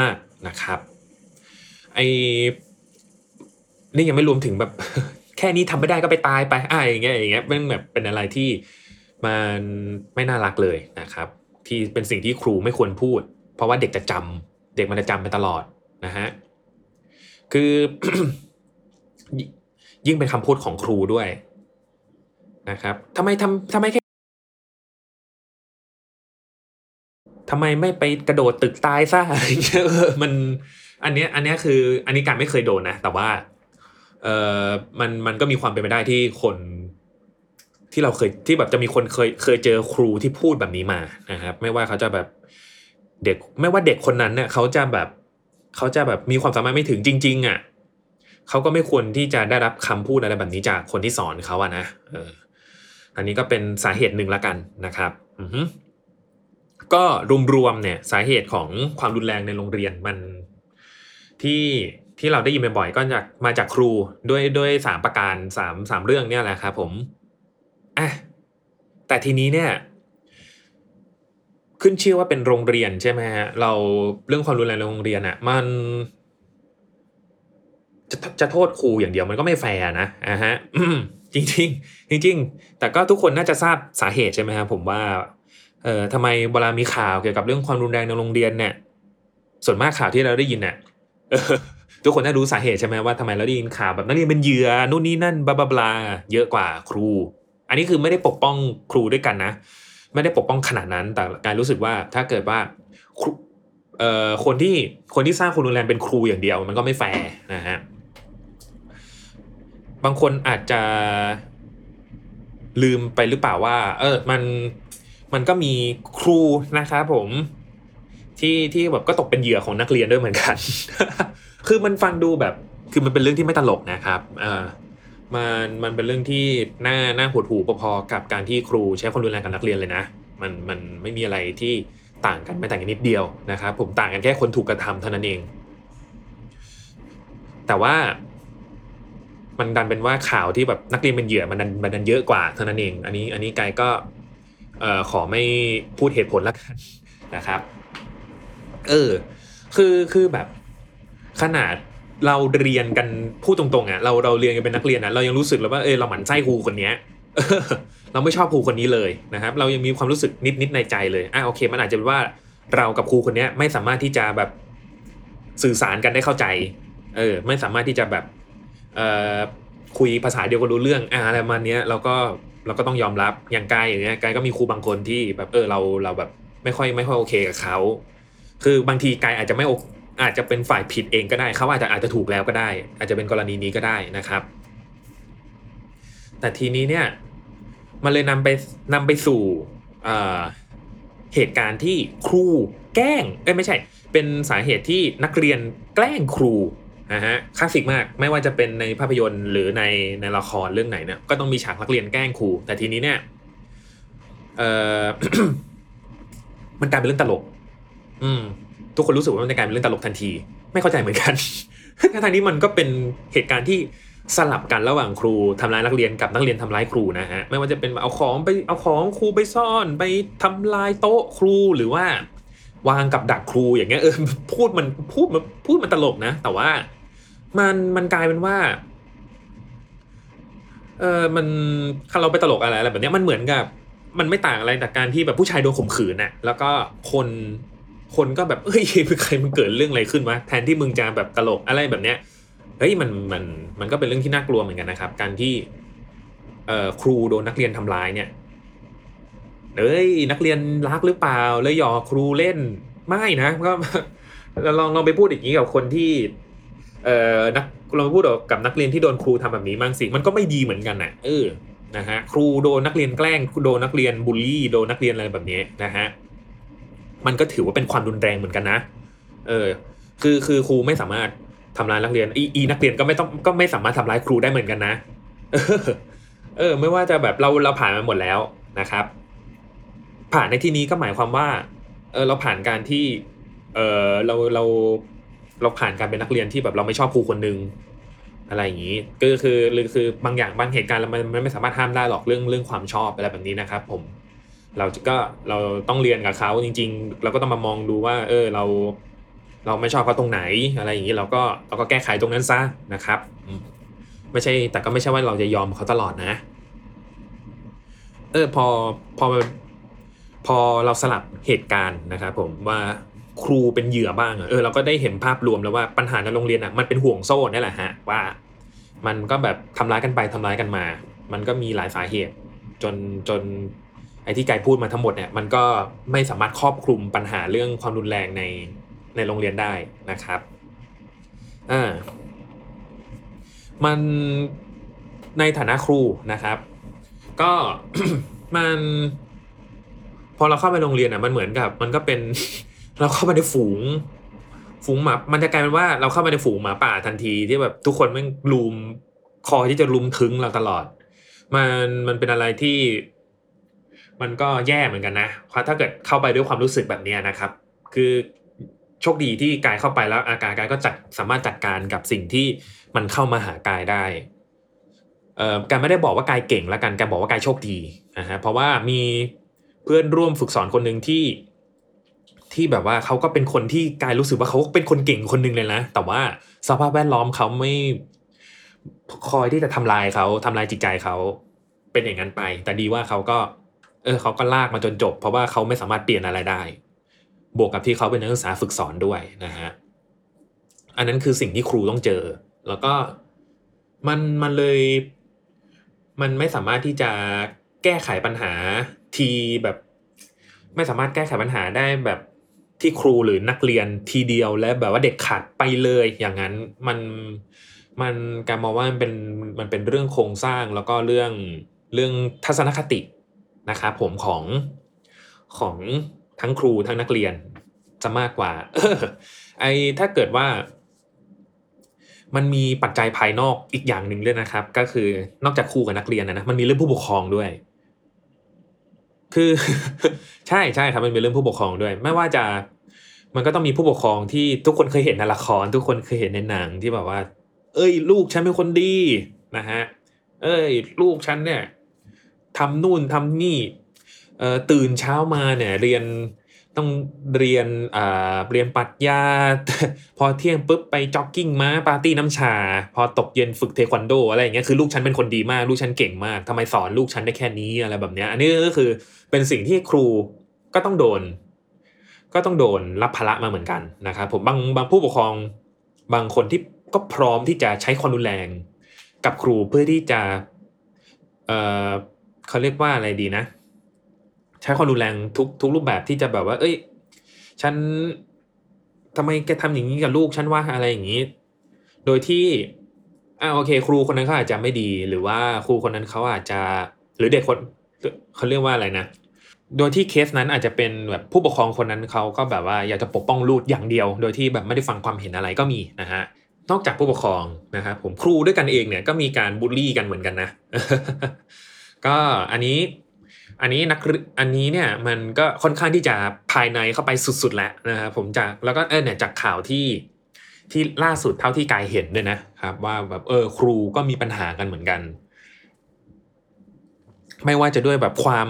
มาก ๆนะครับไอนี่ยังไม่รวมถึงแบบ แค่นี้ทำไม่ได้ก็ไปตายไปอ่าอย่างเงี้ยอย่างเงี้ยเป็นแบบเป็นอะไรที่มันไม่น่ารักเลยนะครับ ที่เป็นสิ่งที่ครูไม่ควรพูด เพราะว่าเด็กจะจำเด็กมันจะจำไปตลอดนะฮะคือยิ่งเป็นคำพูดของครูด้วยนะครับทำไมทำทำไมแค่ทำไมไม่ไปกระโดดตึกตายซะอะไรเงี้ยมันอันเนี้ยอันเนี้ยคือ อันนี้การไม่เคยโดนนะ แต่ว่า เออมันมันก็มีความเป็นไปได้ที่คนที่เราเคยที่แบบจะมีคนเคยเคยเจอครูที่พูดแบบนี้มานะครับ ไม่ว่าเขาจะแบบเด็กไม่ว่าเด็กคนนั้นเนี่ยเขาจะแบบเขาจะแบบมีความสามารถไม่ถึงจริง ๆ อะเขาก็ไม่ควรที่จะได้รับคำพูดอะไรแบบนี้จากคนที่สอนเขาอะนะเอออันนี้ก็เป็นสาเหตุหนึ่งละกันนะครับ อือฮึก็รวมๆเนี่ยสาเหตุของความรุนแรงในโรงเรียนมันที่ ที่เราได้ยินบ่อยๆก็จากมาจากครูด้วยด้วยสามประการสามสามเรื่องเนี่ยแหละครับผมอะแต่ทีนี้เนี่ย ขึ้นชื่อว่าเป็นโรงเรียนใช่ไหมฮะเราเรื่องความรุนแรงในโรงเรียนอะ มัน จะจะโทษครูอย่างเดียวมันก็ไม่แฟร์นะอะฮะจริงๆจริงแต่ก็ทุกคนน่าจะทราบสาเหตุใช่ไหมครับผมว่า เอ่อทำไมเวลามีข่าวเกี่ยวกับเรื่องความรุนแรงในโรงเรียนเนี่ย ส่วนมากข่าวที่เราได้ยินเนี่ย ทุกคนน่ารู้สาเหตุใช่ไหมว่าทำไมเราได้ยินข่าวแบบนักเรียนเป็นเหยื่อนู่นนี่นั่นบลาบลาเยอะกว่าครู อันนี้คือไม่ได้ปกป้องครูด้วยกันนะ ไม่ได้ปกป้องขนาดนั้นแต่การรู้สึกว่าถ้าเกิดว่าครูเอ่อคนที่คนที่สร้างความรุนแรงเป็นครูอย่างเดียว มันก็ไม่แฟร์นะฮะบางคนอาจจะลืมไปหรือเปล่าว่า เออมันมันก็มีครูนะครับผมที่ที่แบบก็ตกเป็นเหยื่อของนักเรียนด้วยเหมือนกัน คือมันฟังดูแบบ คือมันเป็นเรื่องที่ไม่ตลกนะครับเออมันมันเป็นเรื่องที่น่าน่าหดหู่พอๆกับการที่ครูใช้ความรุนแรงกับนักเรียนเลยนะ มันมันไม่มีอะไรที่ต่างกันไม่ต่างกันนิดเดียวนะครับ ผมต่างกันแค่คนถูกกระทำเท่านั้นเอง แต่ว่ามันดันเป็นว่าข่าวที่แบบนักเรียนเป็นเหยื่อมันดันมันดันเยอะกว่าเท่านั้นเอง อันนี้อันนี้กายก็เอ่อขอไม่พูดเหตุผลแล้วกันนะครับ เออ คือคือแบบ ขนาดเราเรียนกันพูดตรงๆอะเราเราเรียนกันเป็นนักเรียนอะเรายังรู้สึกเลยว่าเออเราหมั่นไส้ครูคนเนี้ยเราไม่ชอบครูคนนี้เลยนะครับ เรายังมีความรู้สึกนิดนิดในใจเลยอะโอเค มันอาจจะเป็นว่าเรากับครูคนนี้ไม่สามารถที่จะแบบสื่อสารกันได้เข้าใจ เออ ไม่สามารถที่จะแบบเอ่อคุยภาษาเดียวกันรู้เรื่องอ่าอะไรมาเนี้ยเราก็เราก็ต้องยอมรับอย่างกายอย่างเงี้ยกายก็มีครูบางคนที่แบบเออเราเราแบบไม่ค่อยไม่ค่อยโอเคกับเขาคือบางทีกายอาจจะไม่ อาจจะเป็นฝ่ายผิดเองก็ได้เขาอาจจะอาจจะถูกแล้วก็ได้ อาจจะเป็นกรณีนี้ก็ได้นะครับ แต่ทีนี้เนี่ยมันเลยนำไปนำไปสู่เหตุการณ์ที่ครูแกล้งเอ้ยไม่ใช่ เป็นสาเหตุที่นักเรียนแกล้งครูนะฮะคลาสสิกมากไม่ว่าจะเป็นในภาพยนตร์หรือในในละครเรื่องไหนเนี่ยก็ต้องมีฉากนักเรียนแกล้งครู แต่ทีนี้เนี่ยเออมันกลายเป็นเรื่องตลก อืม ทุกคนรู้สึกว่ามันจะกลายเป็นเรื่องตลกทันที ไม่เข้าใจเหมือนกันทั้งที่มันก็เป็นเหตุการณ์ที่สลับกันระหว่างครูทำร้ายนักเรียนกับนักเรียนทำร้ายครูนะฮะไม่ว่าจะเป็นเอาของไปเอาของครูไปซ่อนไปทำลายโต๊ะครูหรือว่าวางกับดักครูอย่างเงี้ยเออพูดมันพูดมันพูดมันตลกนะ แต่ว่ามันมันกลายเป็นว่าเออมันถ้าเราไปตลกอะไรอะไรแบบเนี้ยมันเหมือนกับ มันไม่ต่างอะไรจากการที่แบบผู้ชายโดนข่มขืนน่ะแล้วก็คน คนก็แบบเฮ้ยใครมันเกิดเรื่องอะไรขึ้นวะแทนที่มึงจะแบบตลกอะไรแบบเนี้ยเฮ้ยมันมันมันก็เป็นเรื่องที่น่ากลัวเหมือนกันนะครับ การที่เอ่อครูโดนนักเรียนทำร้ายเนี่ยเอ้ยนักเรียนรักหรือเปล่าเลยหยอกครูเล่นไม่นะก็ลองลองไปพูดอย่างนี้กับคนที่ เอ่อนักลองไปพูดกับนักเรียนที่โดนครูทำแบบนี้บ้างสิมันก็ไม่ดีเหมือนกันนะเออนะฮะครูโดนนักเรียนแกล้งโดนนักเรียนบูลลี่โดนนักเรียนอะไรแบบนี้นะฮะ มันก็ถือว่าเป็นความรุนแรงเหมือนกันนะ เออ คือคือครูไม่สามารถทำร้ายนักเรียน อีอีนักเรียนก็ไม่ต้องก็ไม่สามารถทำร้ายครูได้เหมือนกันนะเออเออ ไม่ว่าจะแบบเราเราผ่านมาหมดแล้วนะครับ ผ่านในที่นี้ก็หมายความว่า เออเราผ่านการที่ เออเราเราเราผ่านการเป็นนักเรียนที่แบบเราไม่ชอบครูคนหนึ่งอะไรอย่างนี้ก็คือหรือคือบางอย่างบางเหตุการณ์มันมันไม่สามารถห้ามได้หรอกเรื่องเรื่องความชอบอะไรแบบนี้นะครับ ผม เราก็เราต้องเรียนกับเขาจริง ๆ เราก็ต้องมามองดูว่า เออเรา เราไม่ชอบเขาตรงไหนอะไรอย่างนี้เราก็เราก็แก้ไขตรงนั้นซะนะครับไม่ใช่ แต่ก็ไม่ใช่ว่าเราจะยอมเขาตลอดนะ เออพอพอพอเราสลับเหตุการณ์นะครับผมว่าครูเป็นเหยื่อบ้างเออเราก็ได้เห็นภาพรวมแล้วว่าปัญหาในโรงเรียนอะมันเป็นห่วงโซ่นี่แหละฮะว่า มันก็แบบทำร้ายกันไปทำร้ายกันมา มันก็มีหลายสาเหตุ จนจน ไอ้ที่ไกพูดมาทั้งหมดเนี่ยมันก็ไม่สามารถครอบคลุมปัญหาเรื่องความรุนแรงในในโรงเรียนได้นะครับอ่ามันในฐานะครูนะครับ ก็มันพอเราเข้าไปโรงเรียนอะมันเหมือนกับ มันก็เป็นเราเข้าไปในฝูง ฝูงหมา มันจะกลายเป็นว่าเราเข้าไปในฝูงหมาป่าทันทีที่แบบทุกคนมันลุมคอที่จะลุมถึงเราตลอด มันมันเป็นอะไรที่ มันก็แย่เหมือนกันนะเพราะถ้าเกิดเข้าไปด้วยความรู้สึกแบบนี้นะครับ คือโชคดีที่กายเข้าไปแล้วอาการกายก็จัดสามารถจัดการกับสิ่งที่มันเข้ามาหากายได้เอ่อการไม่ได้บอกว่ากายเก่งแล้วกันการบอกว่ากายโชคดีนะฮะเพราะว่ามีเพื่อนร่วมฝึกสอนคนหนึ่งที่ที่แบบว่าเขาก็เป็นคนที่กายรู้สึกว่าเขาเป็นคนเก่งคนหนึ่งเลยนะ แต่ว่าสภาพแวดล้อมเขาไม่คอยที่จะทำลายเขาทำลายจิตใจเขาเป็นอย่างนั้นไป แต่ดีว่าเขาก็ เออเขาก็ลากมาจนจบ เพราะว่าเขาไม่สามารถเปลี่ยนอะไรได้ บวกกับที่เขาเป็นนักศึกษาฝึกสอนด้วยนะฮะอันนั้นคือสิ่งที่ครูต้องเจอ แล้วก็มันมันเลยมันไม่สามารถที่จะแก้ไขปัญหาทีแบบ ไม่สามารถแก้ไขปัญหาได้แบบที่ครูหรือนักเรียนทีเดียวและแบบว่าเด็ดขาดไปเลยอย่างนั้นมันมันการมองว่ามันเป็นมันเป็นเรื่องโครงสร้างแล้วก็เรื่องเรื่องทัศนคติ นะครับผมของของทั้งครูทั้งนักเรียนจะมากกว่าออไอถ้าเกิดว่ามันมีปัจจัยภายนอกอีกอย่างหนึ่งด้วยนะครับ ก็คือนอกจากครูกับนักเรียนนะนะมันมีเรื่องผู้ปกครองด้วย คือใช่ใช่ครับมันเป็นเรื่องผู้ปกครองด้วย ไม่ว่าจะมันก็ต้องมีผู้ปกครองที่ทุกคนเคยเห็นในละคร ทุกคนเคยเห็นในหนังที่แบบว่า เอ้ย ลูกฉันเป็นคนดีนะฮะ เอ้ย ลูกฉันเนี่ย ทำนู่นทำนี่ตื่นเช้ามาเนี่ยเรียนต้องเรียนเรียนปรัชญาพอเที่ยงปุ๊บไปจ็อกกิ้งมาปาร์ตี้น้ำชา พอตกเย็นฝึกเทควันโดอะไรอย่างเงี้ยคือลูกฉันเป็นคนดีมาก ลูกฉันเก่งมากทำไมสอนลูกฉันได้แค่นี้อะไรแบบเนี้ยอันนี้ก็คือเป็นสิ่งที่ครูก็ต้องโดน ก็ต้องโดนรับภาระมาเหมือนกันนะครับผมบางบางผู้ปกครองบางคนที่ก็พร้อมที่จะใช้ความรุนแรงกับครูเพื่อที่จะเอ่อ เขาเรียกว่าอะไรดีนะ ใช้ความรุนแรงทุกทุกรูปแบบที่จะแบบว่า เอ้ย ฉันทำไมแกทำอย่างนี้กับลูกฉันว่าอะไรอย่างนี้ โดยที่อ่าโอเค ครูคนนั้นเขาอาจจะไม่ดี หรือว่าครูคนนั้นเขาอาจจะ หรือเด็กคนเขาเรียกว่าอะไรนะโดยที่เคสนั้นอาจจะเป็นแบบผู้ปกครองคนนั้นเขาก็แบบว่าอยากจะปกป้องลูกอย่างเดียว โดยที่แบบไม่ได้ฟังความเห็นอะไรก็มีนะฮะนอกจากผู้ปกครองนะครับผมครูด้วยกันเองเนี่ยก็มีการบูลลี่กันเหมือนกันนะ ก็อันนี้อันนี้นักอันนี้เนี่ยมันก็ค่อนข้างที่จะภายในเข้าไปสุดๆแล้วนะครับผมจากแล้วก็เออเนี่ยจากข่าวที่ที่ล่าสุดเท่าที่กายเห็นด้วยนะครับ ว่าแบบเออครูก็มีปัญหากันเหมือนกัน ไม่ว่าจะด้วยแบบความ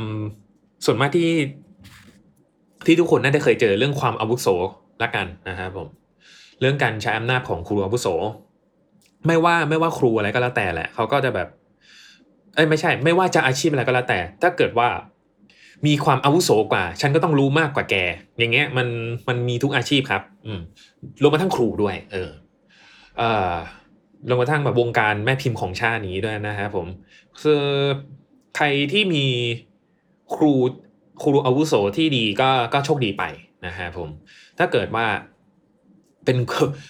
ส่วนมากที่ที่ทุกคนน่าจะเคยเจอเรื่องความอาวุโสละกันนะครับผมเรื่องการใช้อำนาจของครูอาวุโส ไม่ว่าไม่ว่าครูอะไรก็แล้วแต่แหละเขาก็จะแบบ เอ้ยไม่ใช่ ไม่ว่าจะอาชีพอะไรก็แล้วแต่ ถ้าเกิดว่ามีความอาวุโสกว่า ฉันก็ต้องรู้มากกว่าแก อย่างเงี้ยมันมันมีทุกอาชีพครับ อืมรวมมาทั้งครูด้วย เออเอ่อรวมมาทั้งแบบวงการแม่พิมพ์ของชาตินี้ด้วยนะครับผมคือใครที่มีครูครูอาวุโสที่ดีก็ก็โชคดีไปนะฮะผม ถ้าเกิดว่าเป็น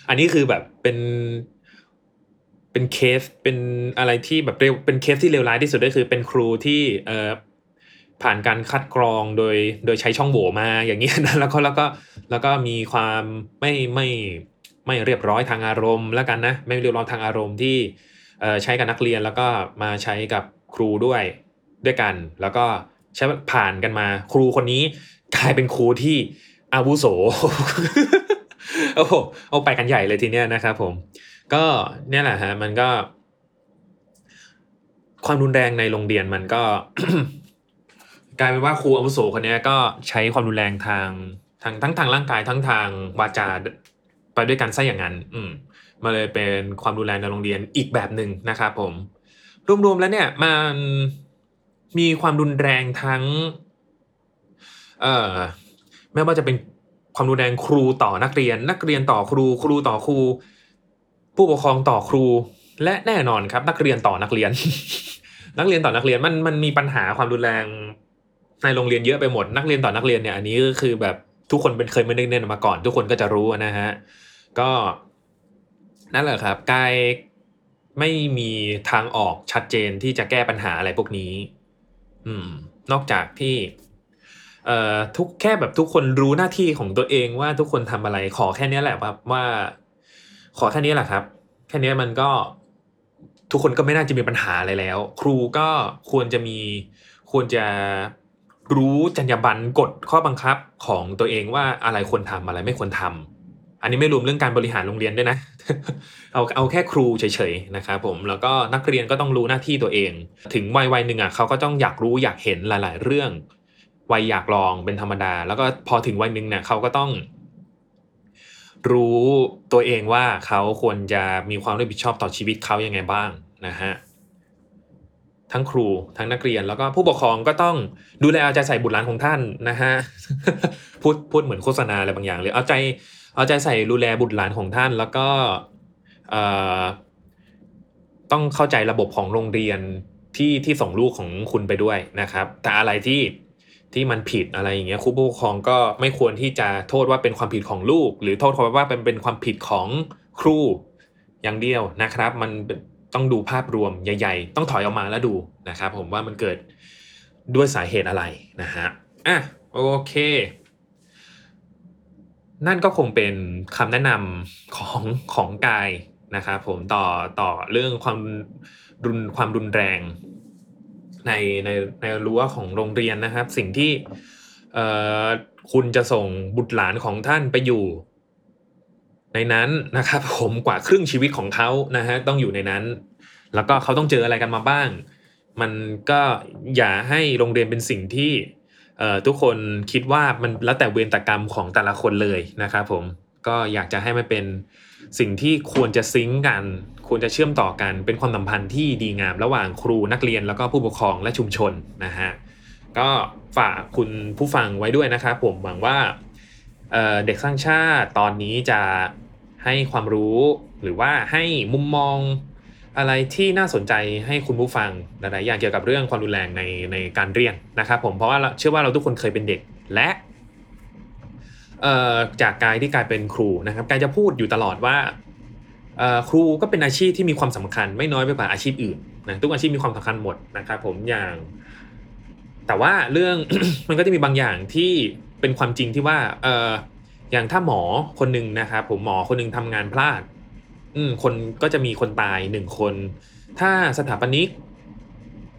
อันนี้คือแบบเป็น เป็นเคสเป็นอะไรที่แบบเร็วเป็นเคสที่เลวร้ายที่สุดก็คือเป็นครูที่เอ่อผ่านการคัดกรองโดยโดยใช้ช่องโหว่มาอย่างนี้นะแล้วก็แล้วก็แล้วก็มีความไม่ไม่ไม่เรียบร้อยทางอารมณ์แล้วกันนะไม่เรียบร้อยทางอารมณ์ที่ใช้กับนักเรียนแล้วก็มาใช้กับครูด้วยด้วยกัน แล้วก็ใช้ผ่านกันมาครูคนนี้กลายเป็นครูที่อาวุโสโอ้โหเอาไปกันใหญ่เลยทีเนี้ยนะครับผม ก็เนี่ยแหละฮะมันก็ ความรุนแรงในโรงเรียนมันก็ กลายเป็นว่าครูอาวุโสคนนี้ก็ใช้ความรุนแรงทางทางทั้งทางร่างกายทั้งทางวาจาไปด้วยกันซะอย่างนั้น อืมมาเลยเป็นความรุนแรงในโรงเรียนอีกแบบหนึ่งนะครับผม รวมๆแล้วเนี่ยมันมีความรุนแรงทั้ง เอ่อไม่ว่าจะเป็นความรุนแรงครูต่อนักเรียน นักเรียนต่อครู ครูต่อครู ผู้ปกครองต่อครู และแน่นอนครับ นักเรียนต่อนักเรียน นักเรียนต่อนักเรียนมันมันมีปัญหาความรุนแรงในโรงเรียนเยอะไปหมด นักเรียนต่อนักเรียนเนี่ยอันนี้ก็คือแบบทุกคนเป็นเคยไม่เน้นมาก่อน ทุกคนก็จะรู้นะฮะก็นั่นแหละครับกายไม่มีทางออกชัดเจนที่จะแก้ปัญหาอะไรพวกนี้ อืม นอกจากที่ เอ่อทุกแค่แบบทุกคนรู้หน้าที่ของตัวเองว่าทุกคนทำอะไรขอแค่นี้แหละครับว่า ขอแค่นี้แหละครับ แค่นี้มันก็ทุกคนก็ไม่น่าจะมีปัญหาอะไรแล้ว ครูก็ควรจะมีควรจะรู้จรรยาบรรณกฎข้อบังคับของตัวเองว่าอะไรควรทำอะไรไม่ควรทำอันนี้ไม่รวมเรื่องการบริหารโรงเรียนด้วยนะ เอาเอาแค่ครูเฉยๆนะครับผมแล้วก็นักเรียนก็ต้องรู้หน้าที่ตัวเอง ถึงวัยวัยหนึ่งอะเขาก็ต้องอยากรู้อยากเห็นหลาย ๆ เรื่อง วัยอยากลองเป็นธรรมดา แล้วก็พอถึงวัยหนึ่งเนี่ยเขาก็ต้อง รู้ตัวเองว่าเขาควรจะมีความรับผิดชอบต่อชีวิตเขายังไงบ้างนะฮะทั้งครูทั้งนักเรียนแล้วก็ผู้ปกครองก็ต้องดูแลเอาใจใส่บุตรหลานของท่านนะฮะพูดพูดเหมือนโฆษณาอะไรบางอย่างเลยเอาใจเอาใจใส่ดูแลบุตรหลานของท่าน แล้วก็เอ่อต้องเข้าใจระบบของโรงเรียนที่ที่ส่งลูกของคุณไปด้วยนะครับ แต่อะไรที่ ที่มันผิดอะไรอย่างเงี้ยครูผู้ปกครองก็ไม่ควรที่จะโทษว่าเป็นความผิดของลูก หรือโทษว่าเป็นเป็นความผิดของครูอย่างเดียวนะครับ มันต้องดูภาพรวมใหญ่ ๆ ต้องถอยออกมาแล้วดูนะครับ ผมว่ามันเกิดด้วยสาเหตุอะไรนะฮะอะโอเค นั่นก็คงเป็นคำแนะนำของของกายนะครับผมต่อต่อเรื่องความรุนความรุนแรง ในในในรั้วของโรงเรียนนะครับ สิ่งที่คุณจะส่งบุตรหลานของท่านไปอยู่ ในนั้นนะครับ ผมกว่าครึ่งชีวิตของเขานะฮะต้องอยู่ในนั้น แล้วก็เขาต้องเจออะไรกันมาบ้าง มันก็อย่าให้โรงเรียนเป็นสิ่งที่ทุกคนคิดว่ามันแล้วแต่เวรตกรรมของแต่ละคนเลยนะครับผมก็อยากจะให้มันเป็นสิ่งที่ควรจะซิงกัน ควรจะเชื่อมต่อกันเป็นความสัมพันธ์ที่ดีงามระหว่างครูนักเรียนแล้วก็ผู้ปกครองและชุมชนนะฮะก็ฝากคุณผู้ฟังไว้ด้วยนะครับผมหวังว่าเด็กสร้างชาติตอนนี้จะให้ความรู้หรือว่าให้มุมมองอะไรที่น่าสนใจให้คุณผู้ฟังหลายๆอย่างเกี่ยวกับเรื่องความรุนแรงในในการเรียนนะครับผมเพราะว่าเชื่อว่าเราทุกคนเคยเป็นเด็กและจากกายที่กลายเป็นครูนะครับกายจะพูดอยู่ตลอดว่า ครูก็เป็นอาชีพที่มีความสำคัญไม่น้อยไปกว่าอาชีพอื่นนะทุกอาชีพมีความสำคัญหมดนะครับผมอย่าง แต่ว่าเรื่องมันก็จะมีบางอย่างที่เป็นความจริงที่ว่าเอออย่างถ้าหมอคนหนึ่งนะครับผมหมอคนหนึ่งทำงานพลาด อืคนก็จะมีคนตายหนึ่งคน ถ้าสถาปนิก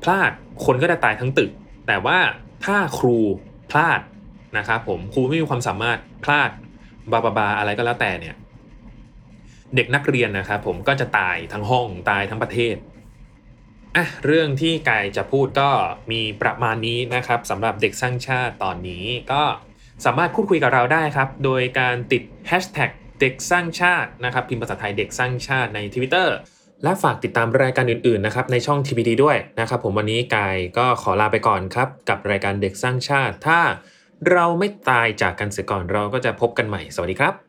พลาดคนก็จะตายทั้งตึก แต่ว่าถ้าครูพลาดนะครับผมครูไม่มีความสามารถพลาดบาบาบาอะไรก็แล้วแต่เนี่ย เด็กนักเรียนนะครับผมก็จะตายทั้งห้องตายทั้งประเทศอะเรื่องที่กายจะพูดก็มีประมาณนี้นะครับสำหรับเด็กสร้างชาติตอนนี้ก็สามารถพูดคุยกับเราได้ครับ โดยการติด hashtag เด็กสร้างชาตินะครับพิมพ์ภาษาไทยเด็กสร้างชาติใน Twitter และฝากติดตามรายการอื่นๆนะครับในช่อง TPD ด้วยนะครับผมวันนี้กายก็ขอลาไปก่อนครับกับรายการเด็กสร้างชาติ ถ้าเราไม่ตายจากกันเสียก่อนเราก็จะพบกันใหม่ สวัสดีครับ